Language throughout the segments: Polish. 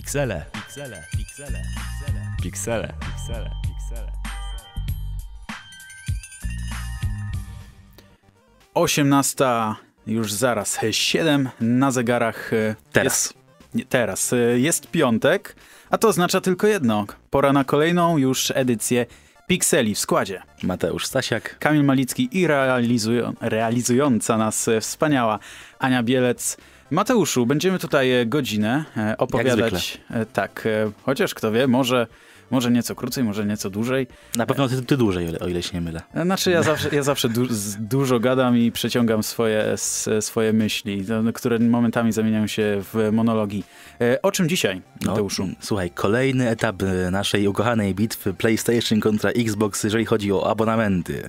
Piksele. Piksele. Piksele. Piksele. Piksele. Piksele. Piksele. 18, już zaraz, 7 na zegarach. e, Teraz. Jest, nie, teraz. e, Jest piątek, a to oznacza tylko jedno. Pora na kolejną już edycję Pixeli w składzie. Mateusz Stasiak. Kamil Malicki i realizują, realizująca nas wspaniała Ania Bielec. Mateuszu, będziemy tutaj e, godzinę e, opowiadać. e, Tak, chociaż kto wie, może, może nieco krócej, może nieco dłużej. Na pewno ty, ty dłużej, o ile- się nie mylę. Znaczy ja zawsze, ja zawsze du dużo gadam i przeciągam swoje, swoje myśli, to- które momentami zamieniają się w monologi. O czym dzisiaj, Mateuszu? mm, słuchaj, kolejny etap naszej ukochanej bitwy PlayStation kontra Xbox, jeżeli chodzi o abonamenty.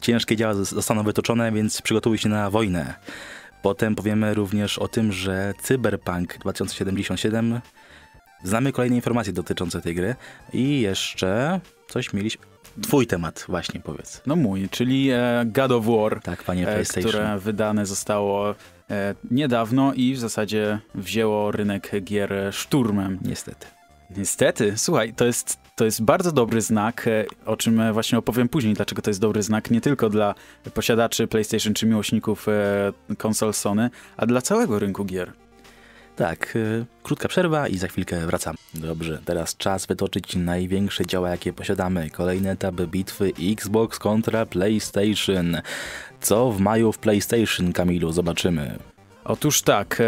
Ciężkie działa zos- zostaną wytoczone, więc przygotuj się na wojnę. Potem powiemy również o tym, że Cyberpunk 2077 znamy kolejne informacje dotyczące tej gry i jeszcze coś mieliśmy. Twój temat właśnie powiedz. No mój, czyli e, God of War. Tak, panie e, PlayStation. które wydane zostało e, niedawno i w zasadzie wzięło rynek gier szturmem. Niestety. Niestety, słuchaj, to jest, to jest bardzo dobry znak, e, o czym e, właśnie opowiem później, dlaczego to jest dobry znak nie tylko dla posiadaczy PlayStation czy miłośników e, konsol Sony, a dla całego rynku gier. Tak, krótka przerwa i za chwilkę wracam. Dobrze, teraz czas wytoczyć największe działa, jakie posiadamy. Kolejny etap bitwy Xbox kontra PlayStation. Co w maju w PlayStation, Kamilu, zobaczymy. Otóż tak,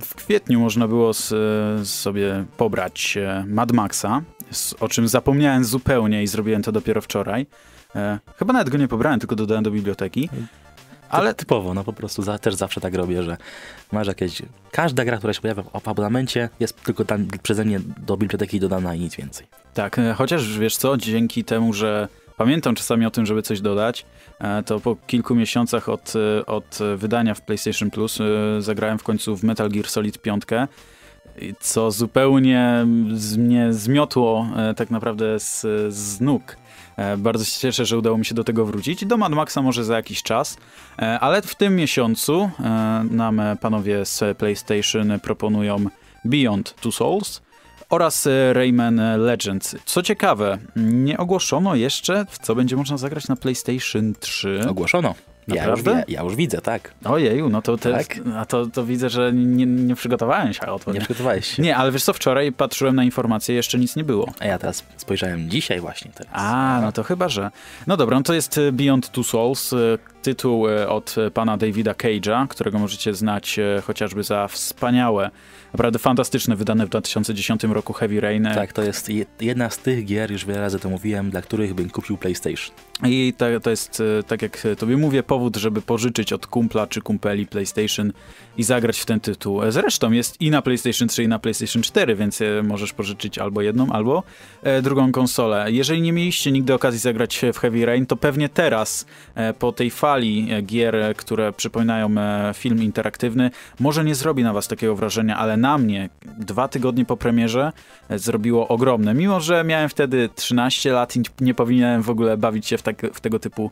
w kwietniu można było sobie pobrać Mad Maxa, o czym zapomniałem zupełnie i zrobiłem to dopiero wczoraj. E, Chyba nawet go nie pobrałem, tylko dodałem do biblioteki. Ale typowo, no po prostu za, też zawsze tak robię, że masz jakieś... Każda gra, która się pojawia w, abonamencie jest tylko tam przeze mnie do biblioteki dodana i nic więcej. Tak, e, chociaż wiesz co, dzięki temu, że pamiętam czasami o tym, żeby coś dodać, e, to po kilku miesiącach od, e, od wydania w PlayStation Plus zagrałem w końcu w Metal Gear Solid 5, i co zupełnie mnie zmiotło e, tak naprawdę z, z nóg. E, Bardzo się cieszę, że udało mi się do tego wrócić. Do Mad Maxa może za jakiś czas, e, ale w tym miesiącu nam panowie z PlayStation proponują Beyond Two Souls oraz Rayman Legends. Co ciekawe, nie ogłoszono jeszcze, w co będzie można zagrać na PlayStation 3. Ogłoszono. Ja już, ja, ja już widzę, tak. Ojeju, no to, te, Tak. a to, to widzę, że nie, nie przygotowałem się o to. Nie przygotowałeś się. nie, ale wiesz co, wczoraj patrzyłem na informacje, jeszcze nic nie było. A ja teraz spojrzałem dzisiaj właśnie teraz. A, no to chyba, że. No dobra, no to jest Beyond Two Souls, e, tytuł e, od e, pana Davida Cage'a, którego możecie znać e, chociażby za wspaniałe, naprawdę fantastyczne, wydane w 2010 roku Heavy Rain. Tak, to jest je- jedna z tych gier, już wiele razy to mówiłem, dla których bym kupił PlayStation. I to, to jest, tak jak tobie mówię, powód, żeby pożyczyć od kumpla czy kumpeli PlayStation i zagrać w ten tytuł. Zresztą jest i na PlayStation 3 i na PlayStation 4, więc możesz pożyczyć albo jedną, albo drugą konsolę. Jeżeli nie mieliście nigdy okazji zagrać w Heavy Rain, to pewnie teraz, po tej fali e, gier, e, które przypominają e, film interaktywny, może nie zrobi na was takiego wrażenia, ale na mnie dwa tygodnie po premierze zrobiło ogromne. Mimo, że miałem wtedy 13 lat i nie powinienem w ogóle bawić się w, tak, w tego typu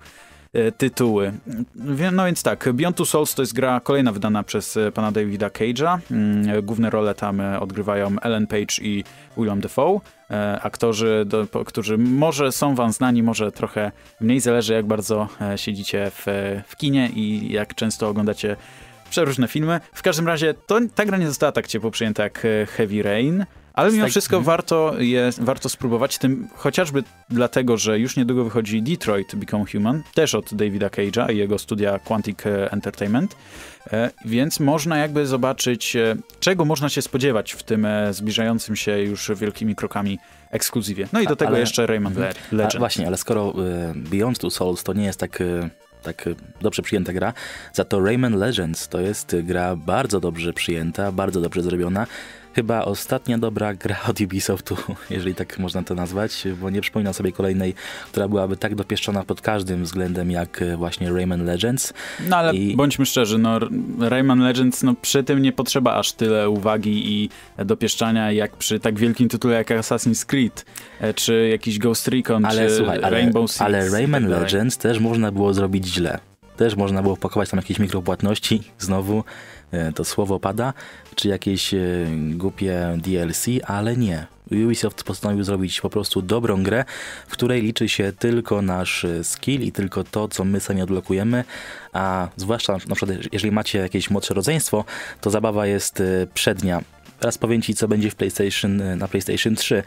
tytuły. Wie- No więc tak, Beyond Two Souls to jest gra kolejna wydana przez e, pana Davida Cage'a. Mm, e, Główne role tam e, odgrywają Ellen Page i William Defoe. E, Aktorzy, do, którzy może są wam znani, może trochę mniej, zależy jak bardzo e, siedzicie w, e, w kinie i jak często oglądacie przeróżne filmy. W każdym razie to, ta gra nie została tak ciepło przyjęta jak e, Heavy Rain, ale mimo Tak, wszystko mhm. warto, je, warto spróbować, tym chociażby dlatego, że już niedługo wychodzi Detroit Become Human, też od Davida Cage'a i jego studia Quantic e, Entertainment, e, więc można jakby zobaczyć, czego można się spodziewać w tym zbliżającym się już wielkimi krokami ekskluzywie. No i do tego ale- jeszcze Rayman Mhm. Le- Legend. A właśnie, ale skoro Beyond Two Souls to nie jest tak, tak y, dobrze przyjęta gra, za to Rayman Legends to jest gra bardzo dobrze przyjęta, bardzo dobrze zrobiona. Chyba ostatnia dobra gra od Ubisoftu, jeżeli tak można to nazwać, bo nie przypominam sobie kolejnej, która byłaby tak dopieszczona pod każdym względem jak y, właśnie Rayman Legends. No ale I- bądźmy szczerzy, no Rayman Legends, no przy tym nie potrzeba aż tyle uwagi i dopieszczania jak przy tak wielkim tytule jak Assassin's Creed, e, czy jakiś Ghost Recon, Ale czy słuchaj, ale, Rainbow Six. ale Rayman tak dalej. Legends też można było zrobić źle. Też można było wpakować tam jakieś mikropłatności, znowu e, to słowo pada, czy jakieś e, głupie DLC, ale nie. Ubisoft postanowił zrobić po prostu dobrą grę, w której liczy się tylko nasz e, skill i tylko to, co my sami odblokujemy, a zwłaszcza na przykład jeżeli macie jakieś młodsze rodzeństwo, to zabawa jest e, przednia. Teraz powiem Ci, co będzie w PlayStation, e, na PlayStation 3,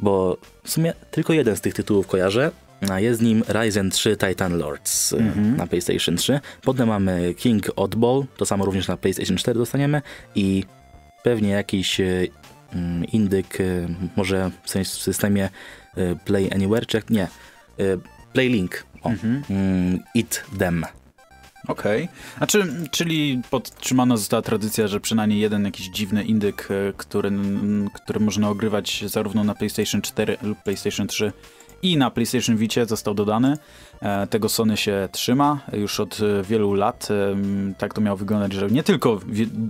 bo w sumie tylko jeden z tych tytułów kojarzę, jest nim Ryzen 3 Titan Lords mm na PlayStation 3. Potem mamy King Oddball, to samo również na PlayStation 4 dostaniemy i pewnie jakiś Mm, indyk, y, może w systemie y, Play Anywhere, czy nie, y, Play Link, o, mhm. Mm, It Them. Okej. Okay. Znaczy, czyli podtrzymana została tradycja, że przynajmniej jeden jakiś dziwny indyk, który, który można ogrywać zarówno na PlayStation 4 lub PlayStation 3 i na PlayStation Vicie został dodany. E, tego Sony się trzyma już od wielu lat. Tak to miało wyglądać, że nie tylko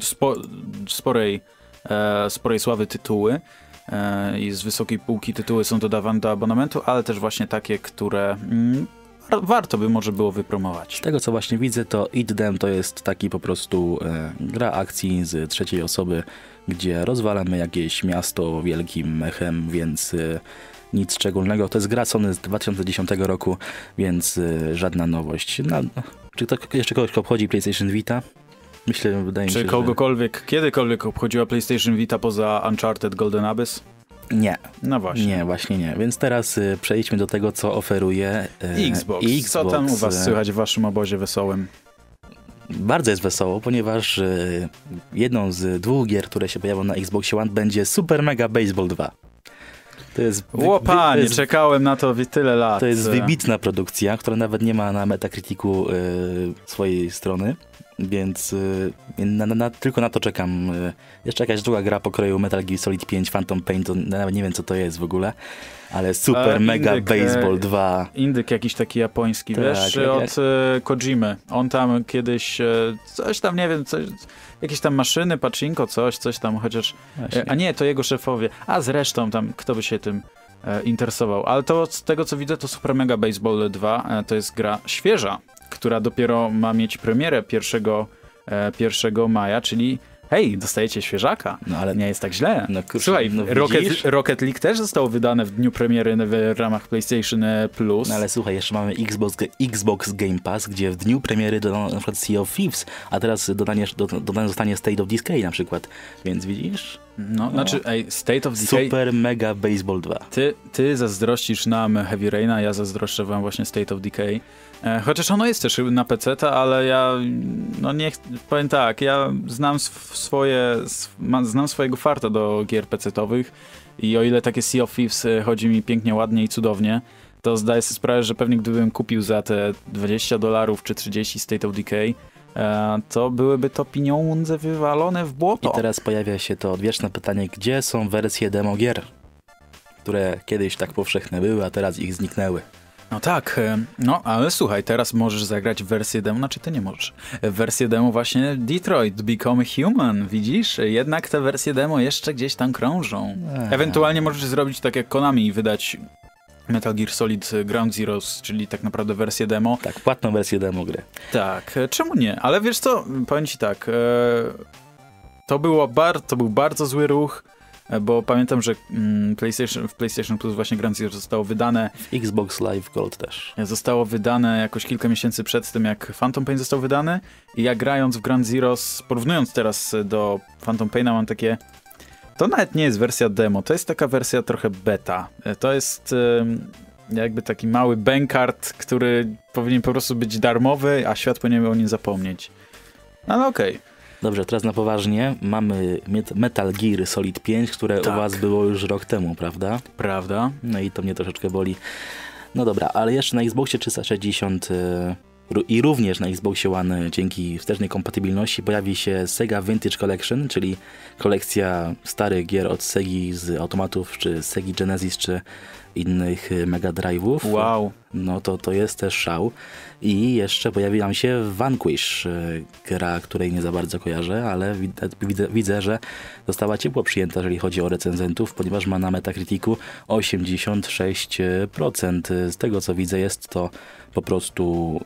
spo, sporej e, sporej sławy tytuły e, i z wysokiej półki tytuły są dodawane do abonamentu, ale też właśnie takie, które mm, warto by może było wypromować. Z tego co właśnie widzę, to Eat Them to jest taki po prostu e, gra akcji z trzeciej osoby, gdzie rozwalamy jakieś miasto wielkim mechem, więc e, nic szczególnego. To jest gra Sony z 2010 roku, więc e, żadna nowość. No, czy to jeszcze kogoś obchodzi PlayStation Vita? Myślę, wydaje Czy mi się, kogokolwiek, że... kiedykolwiek obchodziła PlayStation Vita poza Uncharted Golden Abyss? Nie. No właśnie. Nie, właśnie nie. Więc teraz y, przejdźmy do tego, co oferuje y, Xbox. Xbox. Co tam u was słychać w waszym obozie wesołym? Bardzo jest wesoło, ponieważ y, jedną z dwóch gier, które się pojawią na Xbox One będzie Super Mega Baseball 2. To jest... Łopanie, jest, czekałem na to tyle lat. To jest wybitna produkcja, która nawet nie ma na Metacriticu y, swojej strony więc y, na, na, tylko na to czekam. Y, jeszcze jakaś druga gra pokroju Metal Gear Solid 5 Phantom Pain, to nawet nie wiem co to jest w ogóle, ale super e, mega indyk, baseball 2. E, indyk jakiś taki japoński, tak, wiesz, jak, od jak... E, Kojimy. On tam kiedyś coś tam, nie wiem, coś, jakieś tam maszyny, pachinko, coś, coś tam, chociaż... Właśnie. A nie, to jego szefowie. A zresztą tam, kto by się tym interesował. Ale to z tego co widzę, to Super Mega Baseball 2 to jest gra świeża która dopiero ma mieć premierę 1, 1 e, maja, czyli hej, dostajecie świeżaka, no ale nie jest tak źle. No, kurczę, Słuchaj, no, Rocket, Rocket League też zostało wydane w dniu premiery w ramach PlayStation Plus. No ale słuchaj, jeszcze mamy Xbox, Xbox Game Pass, gdzie w dniu premiery dodano na przykład Sea of Thieves, a teraz dodanie, dodane zostanie State of Decay na przykład, więc widzisz? No, no. znaczy, ej, State of Decay... Super Mega Baseball 2. Ty, ty zazdrościsz nam Heavy Raina, ja zazdroszczę wam właśnie State of Decay. E, chociaż ono jest też na PC, ale ja no nie powiem tak, ja znam swoje znam swojego farta do gier PC-owych i o ile takie Sea of Thieves e, chodzi mi pięknie, ładnie i cudownie, to zdaję sobie sprawę, że pewnie gdybym kupił za te 20 dolarów czy 30 State of Decay, e, to byłyby to pieniądze wywalone w błoto. I teraz pojawia się to odwieczne pytanie, gdzie są wersje demo gier, które kiedyś tak powszechne były, a teraz ich zniknęły. No tak, e, no ale słuchaj, teraz możesz zagrać wersję demo, znaczy ty nie możesz. Wersję demo właśnie Detroit Become Human, widzisz? Jednak te wersje demo jeszcze gdzieś tam krążą. Eee. Ewentualnie możesz zrobić tak jak Konami i wydać Metal Gear Solid Ground Zeroes, czyli tak naprawdę wersję demo. Tak, płatną wersję demo gry. Tak, e, czemu nie? Ale wiesz co, powiem ci tak, e, to, było bar to był bardzo zły ruch, bo pamiętam, że mm, PlayStation, w PlayStation Plus właśnie Grand Theft zostało wydane. W Xbox Live Gold też. Zostało wydane jakoś kilka miesięcy przed tym, jak Phantom Pain został wydany i ja grając w Grand Zeroes, porównując teraz do Phantom Paina mam takie to nawet nie jest wersja demo, to jest taka wersja trochę beta. E, to jest jakby taki mały bankart, który powinien po prostu być darmowy, a świat powinien o nim zapomnieć. Ale okej. Okay. Dobrze, teraz na poważnie. Mamy Metal Gear Solid 5, które tak. u was było już rok temu, prawda? Prawda. No i to mnie troszeczkę boli. No dobra, ale jeszcze na Xboxie 360 y, i również na Xboxie One dzięki wstecznej kompatybilności pojawi się Sega Vintage Collection, czyli kolekcja starych gier od Segi z automatów, czy Segi Genesis, czy innych y, Mega Drive'ów. Wow. No to, to jest też szał. I jeszcze pojawi nam się Vanquish, y, gra, której nie za bardzo kojarzę, ale widzę, widzę, że została ciepło przyjęta, jeżeli chodzi o recenzentów, ponieważ ma na Metacriticu 86%. Z tego co widzę jest to po prostu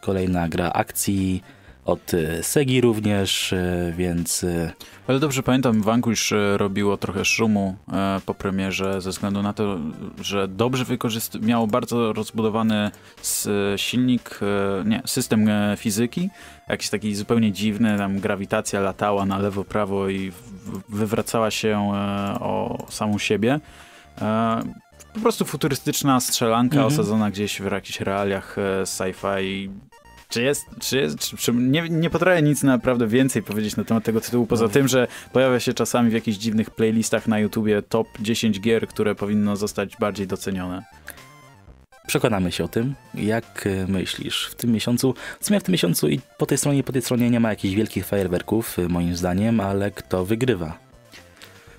kolejna gra akcji, od e, Segi również, e, więc e, Ale dobrze pamiętam, Vanquish robiło trochę szumu po premierze ze względu na to, że dobrze wykorzyst- miało bardzo rozbudowany silnik, nie, system fizyki, jakiś taki zupełnie dziwny, tam grawitacja latała na lewo, prawo i wywracała się o samą siebie. Po prostu futurystyczna strzelanka Mhm. osadzona gdzieś w jakichś realiach sci-fi. Czy jest, czy jest, czy, czy nie, nie potrafię nic naprawdę więcej powiedzieć na temat tego tytułu, poza No. tym, że pojawia się czasami w jakichś dziwnych playlistach na YouTubie top 10 gier, które powinno zostać bardziej docenione. przekonamy się o tym. Jak e, myślisz, w tym miesiącu, w sumie w tym miesiącu i po tej stronie i po tej stronie nie ma jakichś wielkich fajerwerków, e, moim zdaniem, ale kto wygrywa?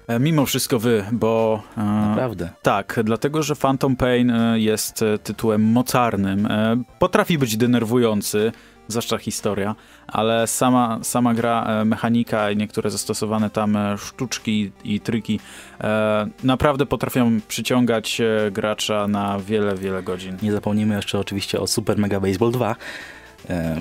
E, Mimo wszystko wy, bo... e, Naprawdę. Tak, dlatego że Phantom Pain e, jest tytułem mocarnym. Potrafi być denerwujący, zwłaszcza historia, ale sama, sama gra, mechanika i niektóre zastosowane tam sztuczki i triki naprawdę potrafią przyciągać gracza na wiele, wiele godzin. Nie zapomnijmy jeszcze oczywiście o Super Mega Baseball 2, e,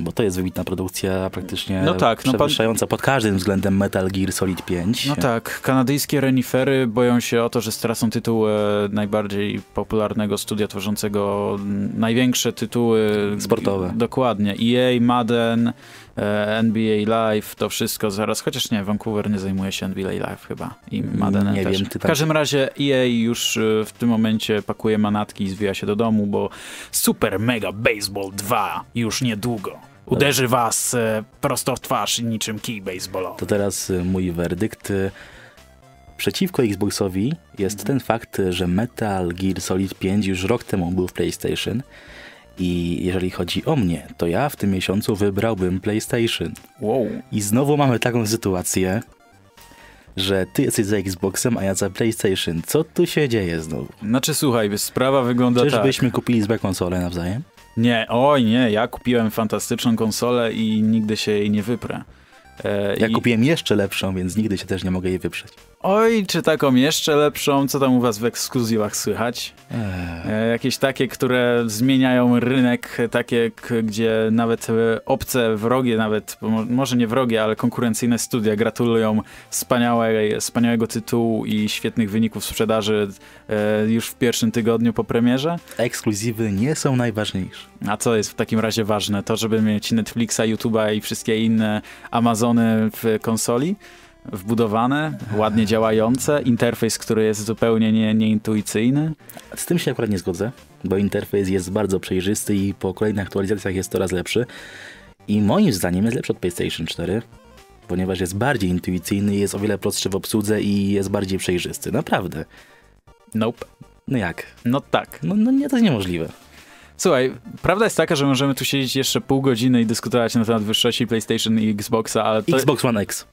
bo to jest wybitna produkcja, praktycznie No tak, no pan- przewyższająca pod każdym względem Metal Gear Solid 5. No tak, kanadyjskie renifery boją się o to, że stracą tytuł e, najbardziej popularnego studia tworzącego największe tytuły Sportowe. Dokładnie. EA, Madden, e, NBA Live, to wszystko zaraz, chociaż nie, Vancouver nie zajmuje się NBA Live chyba i Madden Nie też. wiem, ty W każdym razie EA już e, w tym momencie pakuje manatki i zwija się do domu, bo Super Mega Baseball 2 już niedługo uderzy was e, prosto w twarz niczym kij baseballowy. To teraz mój werdykt. Przeciwko Xboxowi jest ten fakt, że Metal Gear Solid 5 już rok temu był w PlayStation. I jeżeli chodzi o mnie, to ja w tym miesiącu wybrałbym PlayStation. Wow. I znowu mamy taką sytuację, że ty jesteś za Xboxem, a ja za PlayStation. Co tu się dzieje znowu? Znaczy słuchaj, sprawa wygląda tak. Czyżbyśmy kupili złe konsole nawzajem? Nie, oj nie, ja kupiłem fantastyczną konsolę i nigdy się jej nie wyprę. E, Ja i... kupiłem jeszcze lepszą, więc nigdy się też nie mogę jej wyprzeć. Oj, czy taką jeszcze lepszą? Co tam u was w ekskluzywach słychać? Eee, E, jakieś takie, które zmieniają rynek, takie, gdzie nawet e, obce, wrogie nawet, mo- może nie wrogie, ale konkurencyjne studia gratulują wspaniałej, wspaniałego tytułu i świetnych wyników sprzedaży e, już w pierwszym tygodniu po premierze. ekskluzywy nie są najważniejsze. A co jest w takim razie ważne? To, żeby mieć Netflixa, YouTube'a i wszystkie inne Amazony w konsoli? Wbudowane, ładnie działające, interfejs, który jest zupełnie nie, nieintuicyjny. Z tym się akurat nie zgodzę, bo interfejs jest bardzo przejrzysty i po kolejnych aktualizacjach jest coraz lepszy. I moim zdaniem jest lepszy od PlayStation 4, ponieważ jest bardziej intuicyjny, jest o wiele prostszy w obsłudze i jest bardziej przejrzysty. Naprawdę. Nope. No jak? No tak. No, no nie, to jest niemożliwe. Słuchaj, prawda jest taka, że możemy tu siedzieć jeszcze pół godziny i dyskutować na temat wyższości PlayStation i Xboxa, ale to... Xbox One X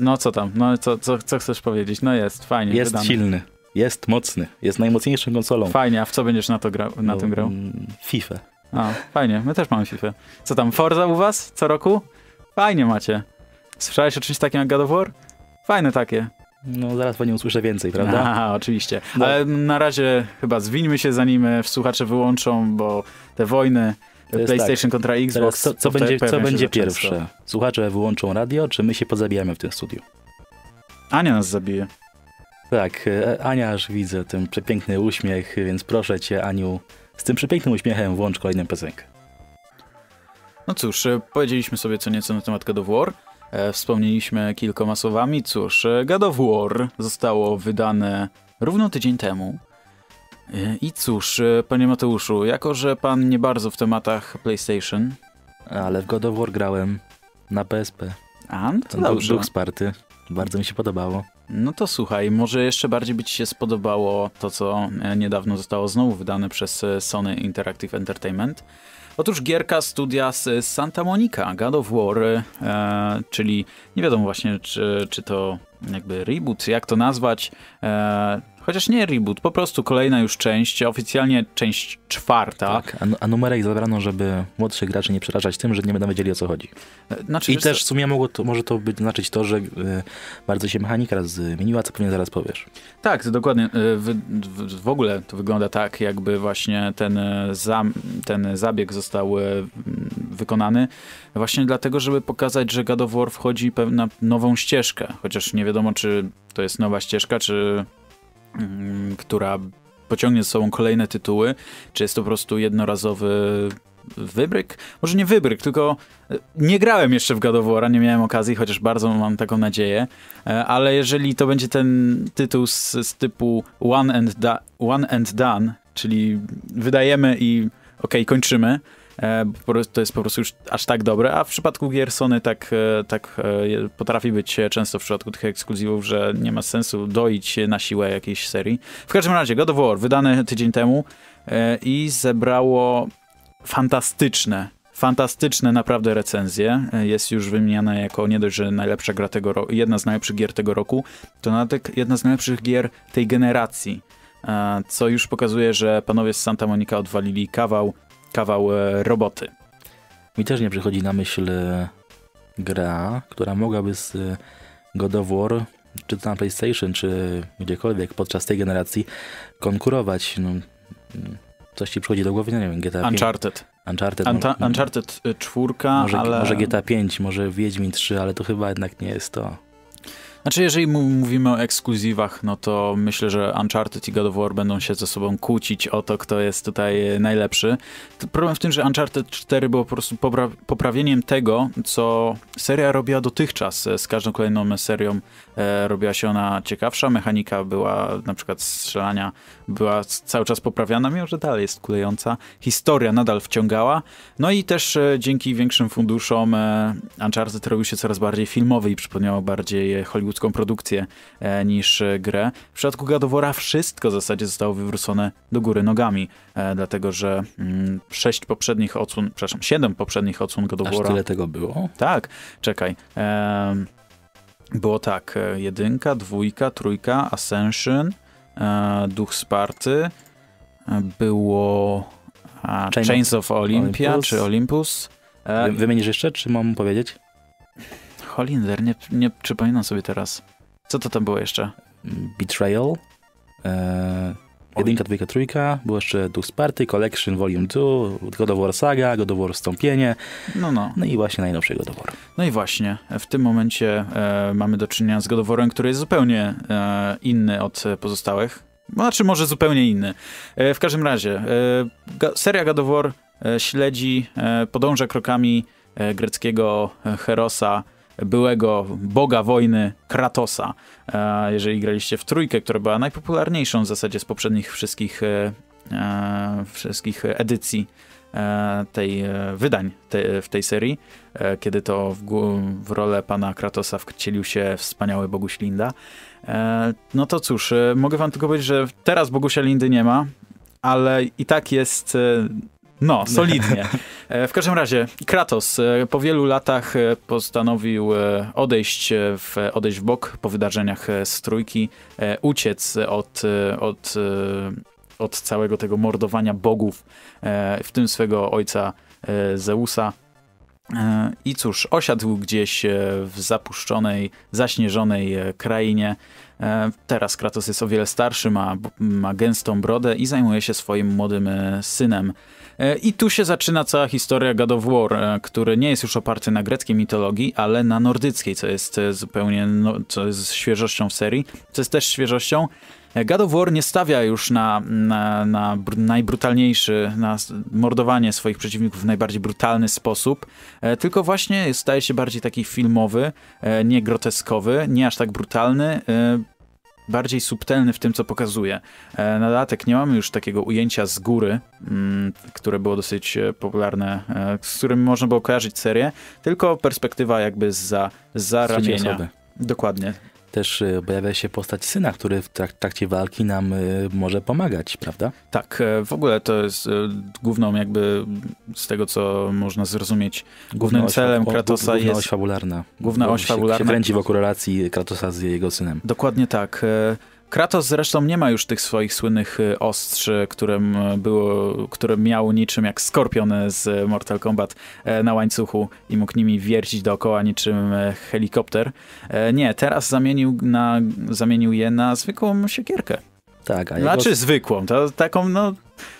No co tam? No co, co, co chcesz powiedzieć? No jest, fajnie. jest wydane. silny, jest mocny, jest najmocniejszą konsolą. Fajnie, a w co będziesz na, to grał, na No, tym grał? mm, FIFA. A, fajnie, my też mamy FIFA. Co tam, Forza u was co roku? Fajnie macie. Słyszałeś o czymś takim jak God of War? Fajne takie. No zaraz pewnie usłyszę więcej, prawda? Aha, oczywiście. No. Ale na razie chyba zwinьmy się zanim e, słuchacze wyłączą, bo te wojny PlayStation kontra Xbox... Teraz co, co będzie, co będzie za często. pierwsze? Słuchacze wyłączą radio, czy my się pozabijamy w tym studiu? Ania nas zabije. Tak, e, Ania, aż widzę ten przepiękny uśmiech, więc proszę cię, Aniu, z tym przepięknym uśmiechem włącz kolejną piosenkę. No cóż, e, powiedzieliśmy sobie co nieco na temat God of War. E, wspomnieliśmy kilkoma słowami. Cóż, God of War zostało wydane równo tydzień temu. I cóż, e, panie Mateuszu, jako że pan nie bardzo w tematach PlayStation, Ale w God of War grałem na PSP. a no to dobrze. duch Sparty. Bardzo mi się podobało. No to słuchaj, może jeszcze bardziej by ci się spodobało to, co e, niedawno zostało znowu wydane przez e, Sony Interactive Entertainment. Otóż gierka studia z Santa Monica, God of War, e, czyli nie wiadomo właśnie, czy, czy to jakby reboot, jak to nazwać. E, chociaż nie reboot, po prostu kolejna już część, oficjalnie część czwarta. Tak, a, a numerek zabrano, żeby młodszych graczy nie przerażać tym, że nie będą wiedzieli o co chodzi. E, Znaczy, I też w sumie mogło to, może to być, znaczyć to, że e, bardzo się mechanika zmieniła, co pewnie zaraz powiesz. Tak, to dokładnie. Y, Wy, w, w ogóle to wygląda tak, jakby właśnie ten, y, zam, ten zabieg został e, wykonany. Właśnie dlatego, żeby pokazać, że God of War wchodzi na nową ścieżkę. Chociaż nie wiadomo, czy to jest nowa ścieżka, czy mm, która pociągnie ze sobą kolejne tytuły, czy jest to po prostu jednorazowy wybryk? Może nie wybryk, tylko e, nie grałem jeszcze w God of War, nie miałem okazji, chociaż bardzo mam taką nadzieję, e, ale jeżeli to będzie ten tytuł z, z typu one and, one and done, czyli wydajemy i okej, okay, kończymy, to jest po prostu już aż tak dobre, a w przypadku gier Sony tak, tak potrafi być często w przypadku tych ekskluzywów, że nie ma sensu doić na siłę jakiejś serii. W każdym razie God of War, wydane tydzień temu i zebrało fantastyczne, fantastyczne naprawdę recenzje. Jest już wymieniana jako nie dość, że najlepsza gra tego roku, jedna z najlepszych gier tego roku, to nawet jedna z najlepszych gier tej generacji. E, co już pokazuje, że panowie z Santa Monica odwalili kawał, kawał e, roboty. Mi też nie przychodzi na myśl e, gra, która mogłaby z God of War, czy to na PlayStation, czy gdziekolwiek podczas tej generacji konkurować. No, Coś ci przychodzi do głowy? No nie wiem, GTA 5. Uncharted. Uncharted, Anta no, Uncharted 4, może, ale... Może GTA 5, może Wiedźmin 3, ale to chyba jednak nie jest to. Znaczy, jeżeli mówimy o ekskluzywach, no to myślę, że Uncharted i God of War będą się ze sobą kłócić o to, kto jest tutaj najlepszy. To problem w tym, że Uncharted 4 było po prostu popra poprawieniem tego, co seria robiła dotychczas. Z każdą kolejną serią e, robiła się ona ciekawsza, mechanika była, na przykład strzelania była cały czas poprawiana, mimo że dalej jest kulejąca. Historia nadal wciągała. No i też e, dzięki większym funduszom e, Uncharted robił się coraz bardziej filmowy i przypomniał bardziej Hollywood hollywoodzką produkcję e, niż e, grę. W przypadku War wszystko w zasadzie zostało wywrócone do góry nogami, e, dlatego że mm, sześć poprzednich odsłon, przepraszam, siedem poprzednich odsłon of War. tyle tego było? Tak, czekaj. E, było tak, e, jedynka, dwójka, trójka, Ascension, e, Duch Sparty, było a, Chains of Olympia, Olympus. czy Olympus. Wymienisz jeszcze, czy mam powiedzieć? Holinder, nie, nie przypominam sobie teraz. Co to tam było jeszcze? Betrayal, e, jedynka, dwójka, trójka, było jeszcze Duch Sparty, Collection Volume 2, God of War Saga, God of War Wstąpienie, no, no. no i właśnie najnowszy God of War. No i właśnie, w tym momencie e, mamy do czynienia z God of Warem, który jest zupełnie e, inny od pozostałych. Znaczy może zupełnie inny. E, w każdym razie, e, seria God of War e, śledzi, podąża krokami greckiego herosa, byłego boga wojny Kratosa. E, jeżeli graliście w trójkę, która była najpopularniejszą w zasadzie z poprzednich wszystkich, e, e, wszystkich edycji tej wydań te, w tej serii, kiedy to w, w rolę pana Kratosa wcielił się wspaniały Boguś Linda. No to cóż, mogę wam tylko powiedzieć, że teraz Bogusia Lindy nie ma, ale i tak jest no, solidnie. E, w każdym razie, Kratos e, po wielu latach e, postanowił odejść w, odejść w bok po wydarzeniach z trójki, uciec od, od, od całego tego mordowania bogów, w tym swego ojca Zeusa. I cóż, osiadł gdzieś w zapuszczonej, zaśnieżonej krainie. Teraz Kratos jest o wiele starszy, ma, ma gęstą brodę i zajmuje się swoim młodym synem. E, I tu się zaczyna cała historia God of War, e, który nie jest już oparty na greckiej mitologii, ale na nordyckiej, co jest e, zupełnie, no, co jest świeżością w serii, co jest też świeżością. God of War nie stawia już na, na, na najbrutalniejszy, na mordowanie swoich przeciwników w najbardziej brutalny sposób, tylko właśnie staje się bardziej taki filmowy, nie groteskowy, nie aż tak brutalny, bardziej subtelny w tym, co pokazuje. E, na dodatek nie mamy już takiego ujęcia z góry, mm, które było dosyć e, popularne, e, z którym można było kojarzyć serię, tylko perspektywa jakby za, za ramienia. Dokładnie też e, pojawia się postać syna, który w trakcie walki nam e, może pomagać, prawda? Tak, e, w ogóle to jest główną jakby, z tego co można zrozumieć, głównym celem Kratosa główna jest... oś fabularna. Główna oś fabularna. Się, się kręci wokół relacji Kratosa z jego synem. Dokładnie tak. Kratos zresztą nie ma już tych swoich słynnych y, ostrzy, które, było, które miał niczym jak skorpion z Mortal Kombat na łańcuchu i mógł nimi wiercić dookoła niczym helikopter. E, nie, teraz zamienił, na, zamienił je na zwykłą siekierkę. Tak, a jego... Znaczy zwykłą, to taką no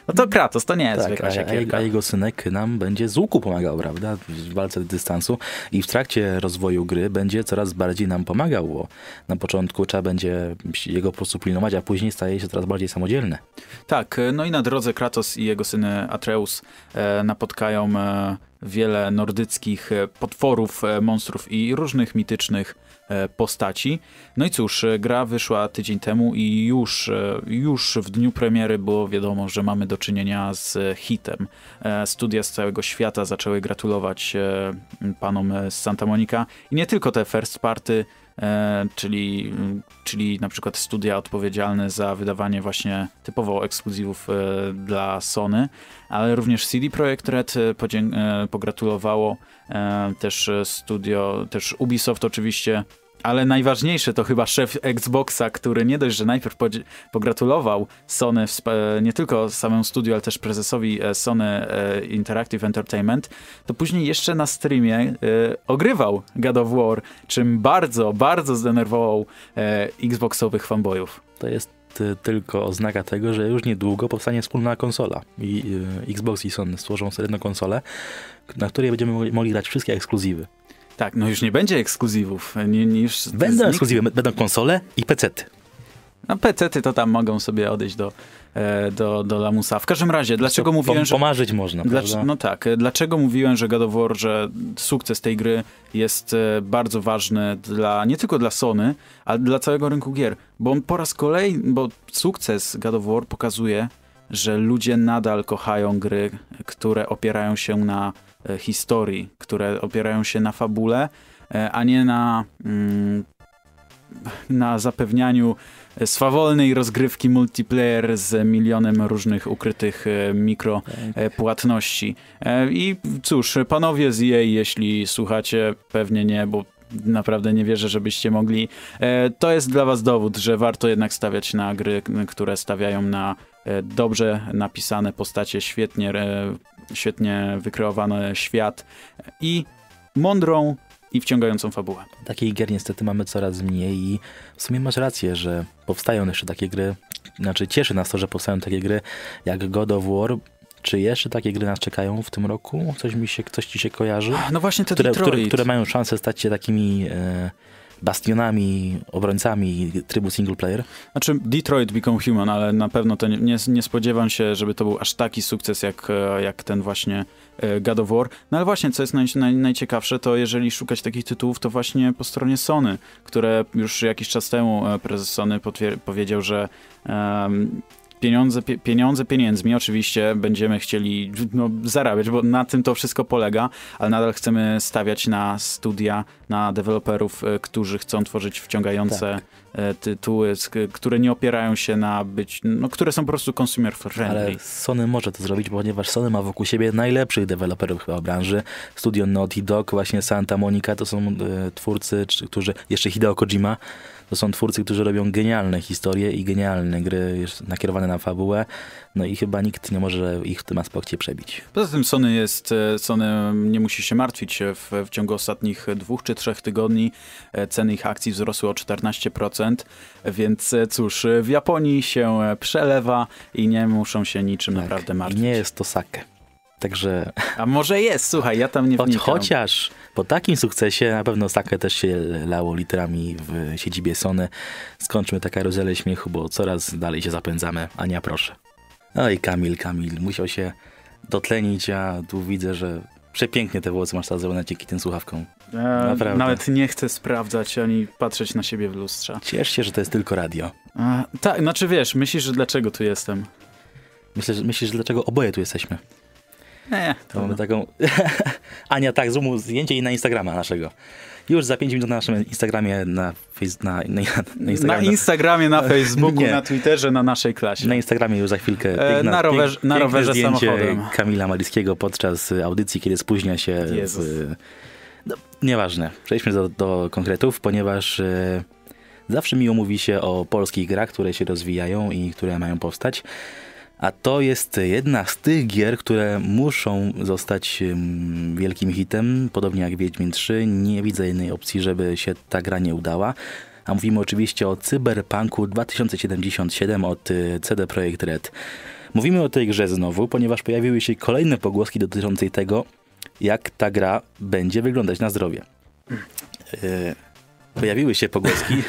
No to Kratos, to nie jest Tak, zwykła a, a, jego synek nam będzie z łuku pomagał, prawda? W walce z dystansu i w trakcie rozwoju gry będzie coraz bardziej nam pomagał, bo na początku trzeba będzie jego po prostu pilnować, a później staje się coraz bardziej samodzielny. Tak, no i na drodze Kratos i jego syny Atreus e, napotkają e, wiele nordyckich e, potworów, e, monstrów i różnych mitycznych e, postaci. No i cóż, e, gra wyszła tydzień temu i już, e, już w dniu premiery było wiadomo, że mamy do czynienia z hitem. E, Studia z całego świata zaczęły gratulować e, panom z Santa Monica i nie tylko te first party, e, czyli, czyli na przykład studia odpowiedzialne za wydawanie właśnie typowo ekskluzywów e, dla Sony, ale również CD Projekt Red e, e, pogratulowało, e, też e, studio, też Ubisoft oczywiście, ale najważniejsze to chyba szef Xboxa, który nie dość, że najpierw pogratulował Sony, e, nie tylko samemu studiu, ale też prezesowi e, Sony e, Interactive Entertainment, to później jeszcze na streamie ogrywał God of War, czym bardzo, bardzo zdenerwował Xboxowych fanboyów. To jest tylko oznaka tego, że już niedługo powstanie wspólna konsola i Xbox i Sony stworzą sobie jedną konsolę, na której będziemy mogli grać wszystkie ekskluzywy. Tak, no już nie będzie ekskluzywów. Nie, nie, już Będą znik- ekskluzywy, będą konsole i pecety. No PC-ty to tam mogą sobie odejść do, e, do, do lamusa. W każdym razie, dlaczego To mówiłem, że... Pomarzyć można, Dlac- prawda? no tak, dlaczego mówiłem, że God of War, że sukces tej gry jest e, bardzo ważny dla, nie tylko dla Sony, ale dla całego rynku gier. Bo on po raz kolejny, bo sukces God of War pokazuje, że ludzie nadal kochają gry, które opierają się na historii, które opierają się na fabule, e, a nie na, mm, na zapewnianiu e, swawolnej rozgrywki multiplayer z milionem różnych ukrytych e, mikro e, płatności. E, I cóż, panowie z EA, jeśli słuchacie, pewnie nie, bo naprawdę nie wierzę, żebyście mogli. E, To jest dla was dowód, że warto jednak stawiać na gry, które stawiają na e, dobrze napisane postacie, świetnie, świetnie wykreowany świat i mądrą i wciągającą fabułę. Takich gier niestety mamy coraz mniej i w sumie masz rację, że powstają jeszcze takie gry, znaczy cieszy nas to, że powstają takie gry jak God of War. Czy jeszcze takie gry nas czekają w tym roku? Coś mi się, coś ci się kojarzy? No właśnie te Które, Detroit. które, które mają szansę stać się takimi e, bastionami, obrońcami trybu single player? Znaczy Detroit Become Human, ale na pewno to nie, nie, nie spodziewam się, żeby to był aż taki sukces jak, e, jak ten właśnie e, God of War. No ale właśnie, co jest naj, naj, najciekawsze, to jeżeli szukać takich tytułów, to właśnie po stronie Sony, które już jakiś czas temu e, prezes Sony powiedział, że em, pieniądze, pie, pieniądze pieniędzmi, oczywiście będziemy chcieli no, zarabiać, bo na tym to wszystko polega, ale nadal chcemy stawiać na studia, na deweloperów, e, którzy chcą tworzyć wciągające e, tytuły, sk- które nie opierają się na być, no, które są po prostu consumer friendly. Ale Sony może to zrobić, ponieważ Sony ma wokół siebie najlepszych deweloperów chyba w branży. Studio Naughty Dog, właśnie Santa Monica, to są e, twórcy, czy- którzy, jeszcze Hideo Kojima, to są twórcy, którzy robią genialne historie i genialne gry nakierowane na fabułę. No i chyba nikt nie może ich w tym aspekcie przebić. Poza tym Sony jest, e, Sony nie musi się martwić. e, W, w ciągu ostatnich dwóch czy trzech tygodni e, ceny ich akcji wzrosły o 14%, więc e, cóż, e, w Japonii się e, przelewa i nie muszą się niczym naprawdę Tak. I martwić. nie jest to sake. Także A może jest, słuchaj, ja tam nie choć, wnikam. chociaż po takim sukcesie na pewno sake też się lało literami w siedzibie Sony. Skończmy tę karuzelę śmiechu, bo coraz dalej się zapędzamy. Ania, proszę. Oj, Kamil, Kamil, musiał się dotlenić, a tu widzę, że przepięknie te włosy masz zrobione dzięki tym słuchawkom. E, Naprawdę. nawet nie chcę sprawdzać ani patrzeć na siebie w lustrze. Ciesz się, że to jest tylko radio. E, tak, znaczy wiesz, myślisz, że dlaczego tu jestem? Myślę, że, myślisz, że dlaczego oboje tu jesteśmy? Nie, To mamy taką... Ania, tak, zrób mu zdjęcie i na Instagrama naszego. Już za 5 minut na naszym Instagramie, na, na, na, na na Instagramie, Instagramie, na Facebooku, Nie. na Twitterze, na naszej klasie. na Instagramie już za chwilkę E, piękna, na rowerze- pięk- na piękne rowerze zdjęcie samochodem. Kamila Malickiego podczas y, audycji, kiedy spóźnia się Jezus. w... No, nieważne, przejdźmy do, do konkretów, ponieważ e, zawsze miło mówi się o polskich grach, które się rozwijają i które mają powstać. A to jest jedna z tych gier, które muszą zostać wielkim hitem, podobnie jak Wiedźmin 3. Nie widzę innej opcji, żeby się ta gra nie udała. A mówimy oczywiście o Cyberpunku 2077 od y, CD Projekt Red. Mówimy o tej grze znowu, ponieważ pojawiły się kolejne pogłoski dotyczące tego, jak ta gra będzie wyglądać na zdrowie. Y, pojawiły się pogłoski.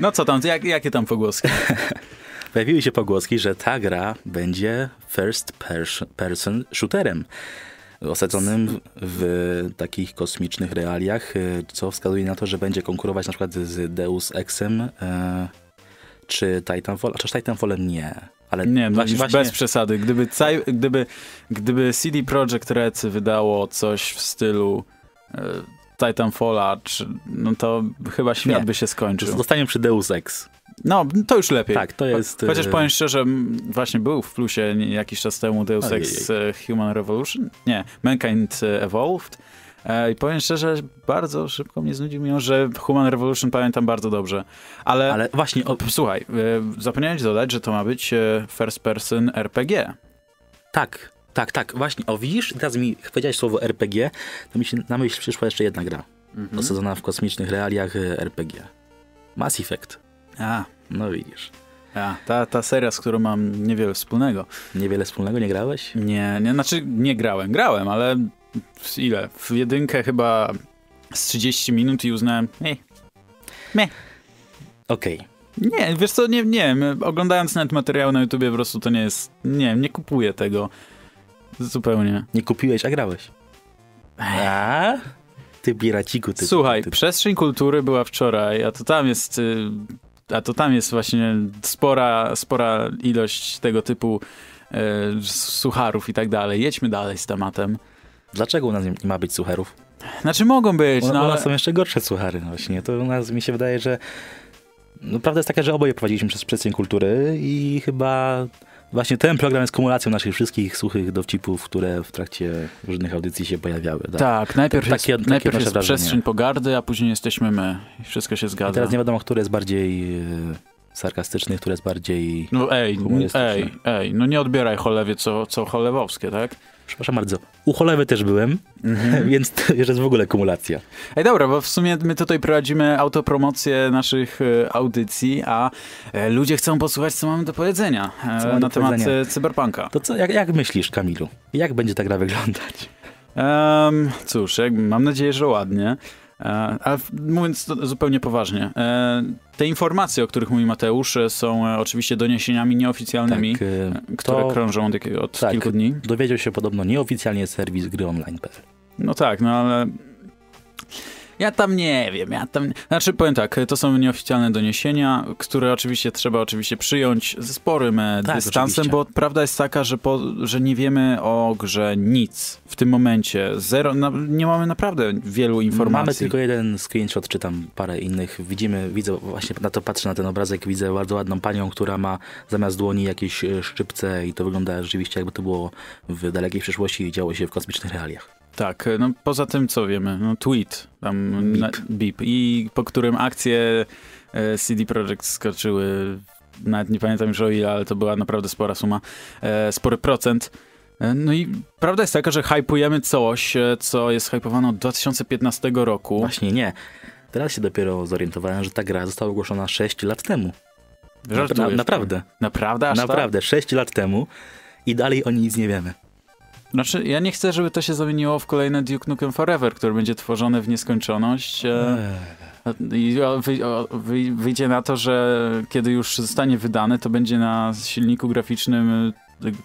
No co tam, jak, jakie tam pogłoski? pojawiły się pogłoski, że ta gra będzie first person shooterem osadzonym w takich kosmicznych realiach, y, co wskazuje na to, że będzie konkurować na przykład z Deus Exem e, czy Titanfall, chociaż Titanfallem nie. Ale nie, no właśnie, właśnie... bez przesady. Gdyby, gdyby, gdyby CD Projekt Red wydało coś w stylu e, Titanfalla, czy, no to chyba świat nie. by się skończył. Zostaniemy przy Deus Ex. No, to już lepiej. Tak, to jest... Chociaż e, powiem szczerze, właśnie był w plusie jakiś czas temu Deus Ex e, Human Revolution. Nie, Mankind Evolved. E, I powiem szczerze, bardzo szybko mnie znudził, mimo że Human Revolution pamiętam bardzo dobrze. Ale, Ale właśnie... O... Słuchaj, zapomniałeś dodać, że to ma być first person RPG. Tak, tak, tak. Właśnie, o widzisz, teraz mi powiedziałeś słowo RPG, to mi się na myśl przyszła jeszcze jedna gra. Mhm. Osadzona w kosmicznych realiach RPG. Mass Effect. A. No widzisz. A, ta, ta seria, z którą mam niewiele wspólnego. Niewiele wspólnego? Nie grałeś? Nie, nie, znaczy nie grałem. Grałem, ale ile? W jedynkę chyba z 30 minut i uznałem, ej, meh. Okej. Okay. Nie, wiesz co, nie, nie oglądając nawet materiały na YouTubie po prostu to nie jest, nie nie kupuję tego. Zupełnie. Nie kupiłeś, a grałeś. A? Ty bieraciku, ty. Słuchaj, ty, ty. przestrzeń kultury była wczoraj, a to tam jest y, a to tam jest właśnie spora, spora ilość tego typu e, sucharów i tak dalej. Jedźmy dalej z tematem. Dlaczego u nas nie ma być sucharów? Znaczy mogą być, u, no U nas są jeszcze gorsze suchary właśnie. To u nas mi się wydaje, że no, prawda jest taka, że oboje prowadziliśmy przez przestrzeń kultury i chyba Właśnie ten program jest kumulacją naszych wszystkich suchych dowcipów, które w trakcie różnych audycji się pojawiały. Tak, tak najpierw jest, takie najpierw jest przestrzeń pogardy, a później jesteśmy my. I wszystko się zgadza. I teraz nie wiadomo, który jest bardziej e, sarkastyczny, który jest bardziej No ej, ej, ej, no nie odbieraj cholewie co, co cholewowskie, tak? Przepraszam bardzo. U cholewy też byłem, mm-hmm. więc to jest w ogóle kumulacja. Ej, dobra, bo w sumie my tutaj prowadzimy autopromocję naszych e, audycji, a e, ludzie chcą posłuchać, co mamy do powiedzenia e, na temat powiedzenia? cyberpunka. To co, jak, jak myślisz, Kamilu? Jak będzie ta gra wyglądać? Um, cóż, jak, mam nadzieję, że ładnie. E, ale mówiąc zupełnie poważnie, e, te informacje, o których mówi Mateusz, e, są oczywiście doniesieniami nieoficjalnymi, tak, które to, krążą od, od tak, kilku dni. Dowiedział się podobno nieoficjalnie serwis gry online.pl. No tak, no ale ja tam nie wiem, ja tam... Znaczy, powiem tak, to są nieoficjalne doniesienia, które oczywiście trzeba oczywiście przyjąć ze sporym e, tak, dystansem, oczywiście. bo prawda jest taka, że, po, że nie wiemy o grze nic w tym momencie. Zero, na, nie mamy naprawdę wielu informacji. Mamy tylko jeden screenshot, czy tam parę innych. Widzimy, widzę, właśnie na to patrzę na ten obrazek, widzę bardzo ładną panią, która ma zamiast dłoni jakieś e, szczypce i to wygląda rzeczywiście jakby to było w dalekiej przyszłości i działo się w kosmicznych realiach. Tak, no poza tym co wiemy? No tweet, tam beep, na, beep i po którym akcje e, CD Projekt skoczyły, nawet nie pamiętam już o ile, ale to była naprawdę spora suma, e, spory procent. E, no i prawda jest taka, że hypujemy coś, e, co jest hypowane od 2015 roku. Właśnie nie. Teraz się dopiero zorientowałem, że ta gra została ogłoszona 6 lat temu. Na, naprawdę. Naprawdę? Aż naprawdę, tak? 6 lat temu i dalej o nic nie wiemy. Znaczy, ja nie chcę, żeby to się zamieniło w kolejne Duke Nukem Forever, które będzie tworzone w nieskończoność. E, I wyjdzie na to, że kiedy już zostanie wydane, to będzie na silniku graficznym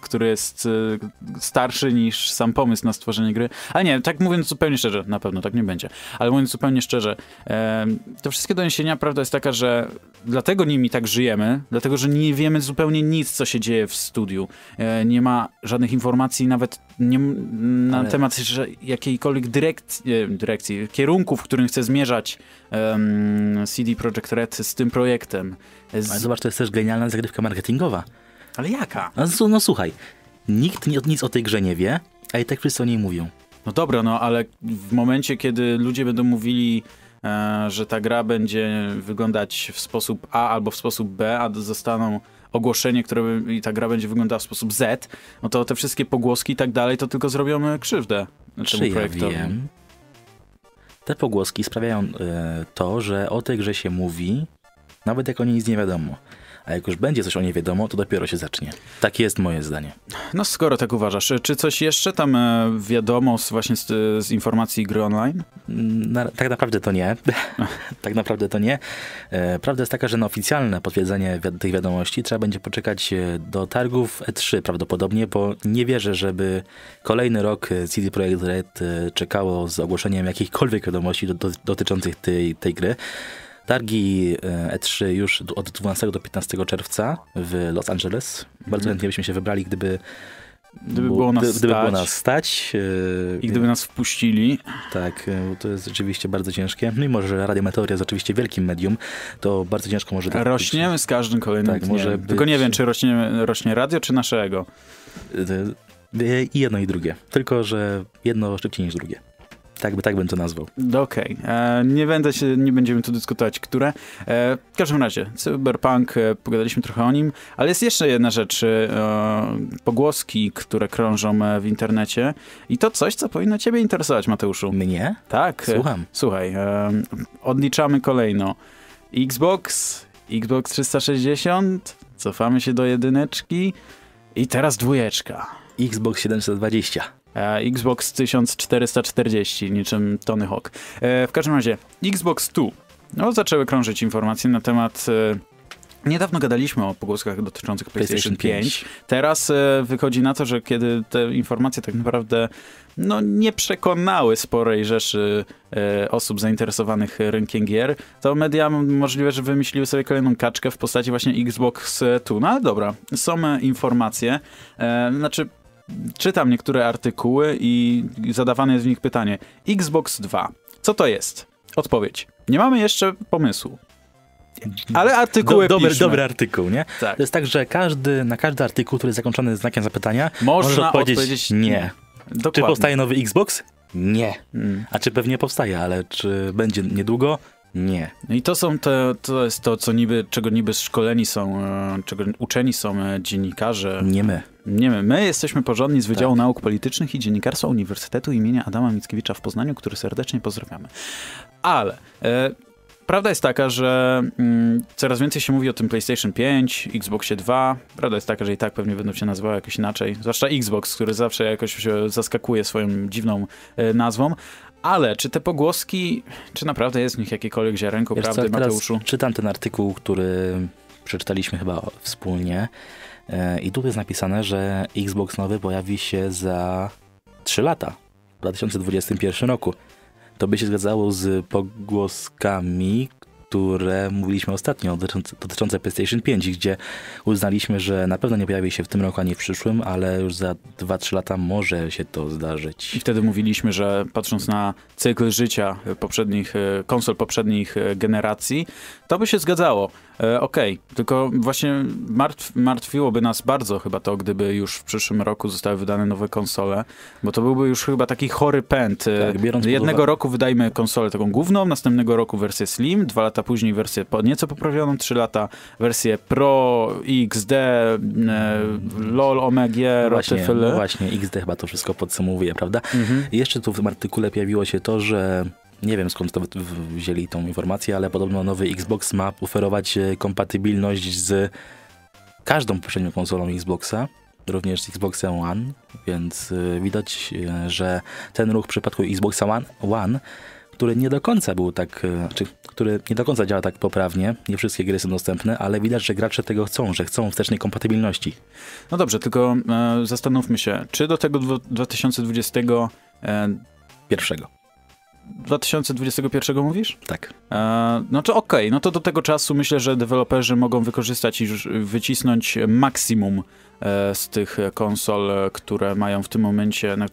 który jest e, starszy niż sam pomysł na stworzenie gry. Ale nie, tak mówiąc zupełnie szczerze, na pewno tak nie będzie. Ale mówiąc zupełnie szczerze, te wszystkie doniesienia, prawda jest taka, że dlatego nimi tak żyjemy, dlatego, że nie wiemy zupełnie nic, co się dzieje w studiu. E, nie ma żadnych informacji nawet nie, na Ale... temat że jakiejkolwiek dyrekcji, dyrekcji, kierunku, w którym chce zmierzać um, CD Projekt Red z tym projektem. Z... Ale zobacz, to jest też genialna zagrywka marketingowa. Ale jaka? No, no słuchaj, nikt nic o tej grze nie wie, a i tak wszyscy o niej mówią. No dobra, no ale w momencie, kiedy ludzie będą mówili, e, że ta gra będzie wyglądać w sposób A albo w sposób B, a zostaną ogłoszenie, które i ta gra będzie wyglądała w sposób Z, no to te wszystkie pogłoski i tak dalej, to tylko zrobią krzywdę Czy temu ja projektowi. Wiem? te pogłoski sprawiają e, to, że o tej grze się mówi, nawet jak o niej nic nie wiadomo. A jak już będzie coś o niej wiadomo, to dopiero się zacznie. Tak jest moje zdanie. No skoro tak uważasz, czy coś jeszcze tam e, wiadomo z, właśnie z, z informacji gry online? Mm, na, tak naprawdę to nie. tak naprawdę to nie. E, prawda jest taka, że na oficjalne potwierdzenie wi tych wiadomości trzeba będzie poczekać e, do targów E3 prawdopodobnie, bo nie wierzę, żeby kolejny rok e, CD Projekt Red e, czekało z ogłoszeniem jakichkolwiek wiadomości do, do, dotyczących tej, tej gry. Targi E3 już od 12 do 15 czerwca w Los Angeles. Bardzo Mhm. chętnie byśmy się wybrali, gdyby, Gdyby było nas gdyby było stać. nas stać. e, I gdyby nas wpuścili, tak, e, to jest rzeczywiście bardzo ciężkie. Mimo, że Radio Meteor jest oczywiście wielkim medium, to bardzo ciężko może to rośniemy z każdym kolejnym Tak, dniem. może Tylko nie być- wiem, czy rośnie, rośnie radio, czy nasze ego. E, e, I jedno i drugie. Tylko, że jedno szybciej niż drugie. Tak, by, tak bym to nazwał. No Okej, e, nie będę się, nie będziemy tu dyskutować, które. E, w każdym razie, Cyberpunk, e, pogadaliśmy trochę o nim, ale jest jeszcze jedna rzecz, e, pogłoski, które krążą e, w internecie i to coś, co powinno ciebie interesować, Mateuszu. Mnie? Tak, Słucham. słuchaj, e, odliczamy kolejno. Xbox, Xbox 360, cofamy się do jedyneczki i teraz dwójeczka. Xbox 720. E, Xbox 1440, niczym Tony Hawk. E, w każdym razie, Xbox 2. No, zaczęły krążyć informacje na temat... E, Niedawno gadaliśmy o pogłoskach dotyczących PlayStation, 5. Teraz e, wychodzi na to, że kiedy te informacje tak naprawdę no, nie przekonały sporej rzeszy e, osób zainteresowanych rynkiem gier, to media możliwe, że wymyśliły sobie kolejną kaczkę w postaci właśnie Xbox 2. No ale dobra, są informacje. E, znaczy, czytam niektóre artykuły i zadawane jest w nich pytanie. Xbox 2. Co to jest? Odpowiedź. Nie mamy jeszcze pomysłu. Ale artykuły Do, dobry, piszmy. dobry artykuł, nie? Tak. To jest tak, że każdy, na każdy artykuł, który jest zakończony znakiem zapytania, Można możesz odpowiedzieć, odpowiedzieć nie. Dokładnie. Czy powstaje nowy Xbox? Nie. Mm. A czy pewnie powstaje, ale czy będzie niedługo? Nie. No i to są te, to jest to, co niby, czego niby szkoleni są, e, czego uczeni są e, dziennikarze. Nie my. Nie my, my jesteśmy porządni z Wydziału Tak. Nauk Politycznych i Dziennikarstwa Uniwersytetu imienia Adama Mickiewicza w Poznaniu, który serdecznie pozdrawiamy. Ale e, prawda jest taka, że mm, coraz więcej się mówi o tym PlayStation 5, Xboxie 2. Prawda jest taka, że i tak pewnie będą się nazywały jakoś inaczej. Zwłaszcza Xbox, który zawsze jakoś zaskakuje swoją dziwną e, nazwą. Ale czy te pogłoski, czy naprawdę jest w nich jakiekolwiek ziarenko Wiesz co, prawdy, teraz Mateuszu? czytam ten artykuł, który przeczytaliśmy chyba wspólnie e, i tu jest napisane, że Xbox nowy pojawi się za 3 lata, w 2021 roku. To by się zgadzało z pogłoskami, które mówiliśmy ostatnio dotyczące, dotyczące PlayStation 5, gdzie uznaliśmy, że na pewno nie pojawi się w tym roku ani w przyszłym, ale już za 2-3 lata może się to I zdarzyć. wtedy mówiliśmy, że patrząc na cykl życia poprzednich, e, konsol poprzednich e, generacji, to by się zgadzało. E, Okej, tylko właśnie martw, martwiłoby nas bardzo chyba to, gdyby już w przyszłym roku zostały wydane nowe konsole, bo to byłby już chyba taki chory pęd. E, Tak, biorąc Jednego roku wydajmy konsolę taką główną, następnego roku wersję Slim, dwa lata później wersję nieco poprawioną, trzy lata wersję Pro, XD, e, LOL, OMG, No właśnie, no właśnie, XD chyba to wszystko podsumowuje, prawda? Mhm. Jeszcze tu w tym artykule pojawiło się to, że nie wiem skąd to wzięli tą informację, ale podobno nowy Xbox ma oferować e, kompatybilność z każdą poprzednią konsolą Xboxa, również z Xboxem One, więc e, widać, e, że ten ruch w przypadku Xboxa One, One który nie do końca był tak, czy który nie do końca działa tak poprawnie, nie wszystkie gry są dostępne, ale widać, że gracze tego chcą, że chcą wstecznej kompatybilności. No dobrze, tylko e, zastanówmy się, czy do tego dwu- 2020, e, Pierwszego, 2021 mówisz? tak. E, no to okej, no to do tego czasu myślę, że deweloperzy mogą wykorzystać i wycisnąć maksimum e, z tych konsol, które mają w tym momencie, nad,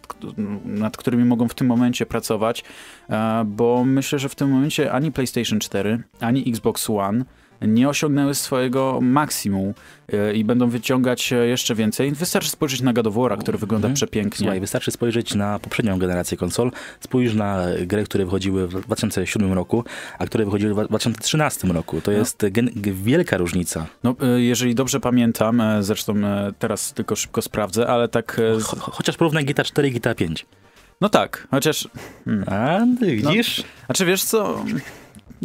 nad którymi mogą w tym momencie pracować, e, bo myślę, że w tym momencie ani PlayStation 4, ani Xbox One nie osiągnęły swojego maksimum e, i będą wyciągać e, jeszcze więcej. Wystarczy spojrzeć na God of War, który wygląda Mhm. przepięknie. Słuchaj, wystarczy spojrzeć na poprzednią generację konsol, spójrz na gry, które wychodziły w 2007 roku, a które wychodziły w 2013 roku. To No. jest g- wielka różnica. No, e, jeżeli dobrze pamiętam, zresztą teraz tylko szybko sprawdzę, ale tak Cho- chociaż porównaj GTA 4 i GTA 5. No tak, chociaż... A, ty widzisz? Znaczy wiesz co...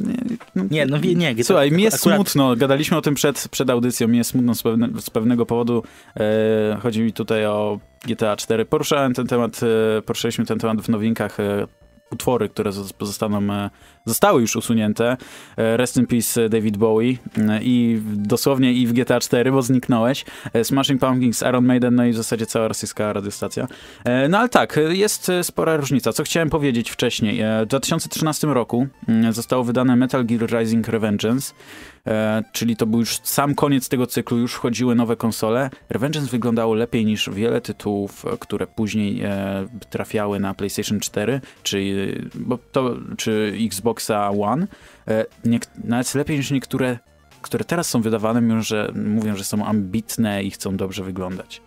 Nie, no, Nie, no wie- nie. Słuchaj, mi jest akurat- smutno, gadaliśmy o tym przed, przed audycją, mi jest smutno z, pewne, z pewnego powodu. E, chodzi mi tutaj o GTA 4. Poruszałem ten temat, e, poruszyliśmy ten temat w nowinkach. E, utwory, które zos- pozostaną, e, zostały już usunięte. E, Rest in Peace e, David Bowie e, i dosłownie i w GTA 4, bo zniknąłeś. Smashing Pumpkins, Iron Maiden, no i w zasadzie cała rosyjska radiostacja. No ale tak, jest spora różnica. Co chciałem powiedzieć wcześniej. W 2013 roku mm, zostało wydane Metal Gear Rising Revengeance, czyli to był już sam koniec tego cyklu, już wchodziły nowe konsole. Revengeance wyglądało lepiej niż wiele tytułów, które później trafiały na PlayStation 4, czy, bo to, czy Xboxa One. E, niek- nawet lepiej niż niektóre, które teraz są wydawane, mimo że mówią, że są ambitne i chcą dobrze wyglądać.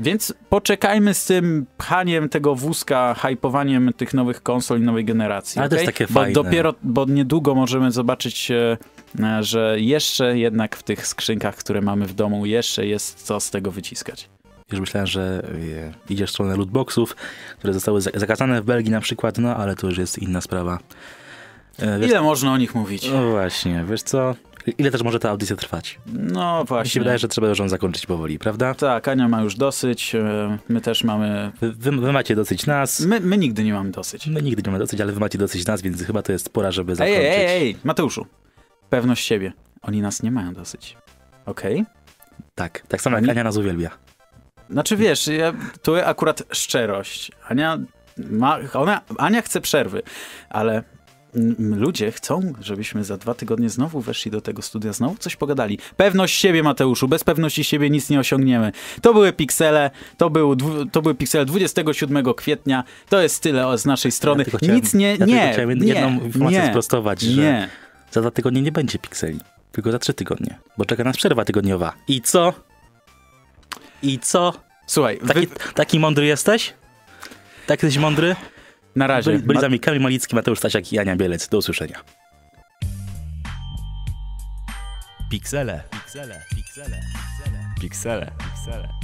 Więc poczekajmy z tym pchaniem tego wózka, hypowaniem tych nowych konsol i nowej generacji. Ale to jest takie bo fajne. Dopiero, bo niedługo możemy zobaczyć, e, e, że jeszcze jednak w tych skrzynkach, które mamy w domu, jeszcze jest co z tego wyciskać. Już myślałem, że idziesz w stronę lootboxów, które zostały za- zakazane w Belgii na przykład, no ale to już jest inna sprawa. E, Wiesz, Ile można o nich mówić? no właśnie, wiesz co? Ile też może ta audycja trwać? No Mi się właśnie. wydaje, że trzeba już ją zakończyć powoli, prawda? Tak, Ania ma już dosyć, e, my też mamy... Wy, wy, macie dosyć nas, My, my nigdy nie mamy dosyć. my nigdy nie mamy dosyć, ale wy macie dosyć nas, więc chyba to jest pora, żeby zakończyć. ej, ej, ej, Mateuszu. Pewność siebie. Oni nas nie mają dosyć. Okej? Tak, tak samo jak Oni- Ania nas uwielbia. Znaczy wiesz, ja, tu akurat szczerość. Ania, ma, ona, Ania chce przerwy, ale ludzie chcą, żebyśmy za dwa tygodnie znowu weszli do tego studia, znowu coś pogadali. Pewność siebie, Mateuszu, bez pewności siebie nic nie osiągniemy. To były piksele, to, był, to były piksele 27 kwietnia, to jest tyle z naszej strony. Ja chciałem- nic nie, ja nie, chciałem nie, jedną informację nie, sprostować, że nie. za dwa tygodnie nie będzie pikseli, tylko za trzy tygodnie, bo czeka nas przerwa tygodniowa. I co? I co? Słuchaj, Taki, wy, taki mądry jesteś? Tak jesteś mądry? Na razie. Byli, byli Ma- z nami Kamil Malicki, Mateusz Stasiak i Ania Bielec. Do usłyszenia. Piksele. Piksele. Piksele. Piksele. Piksele. Piksele. Piksele.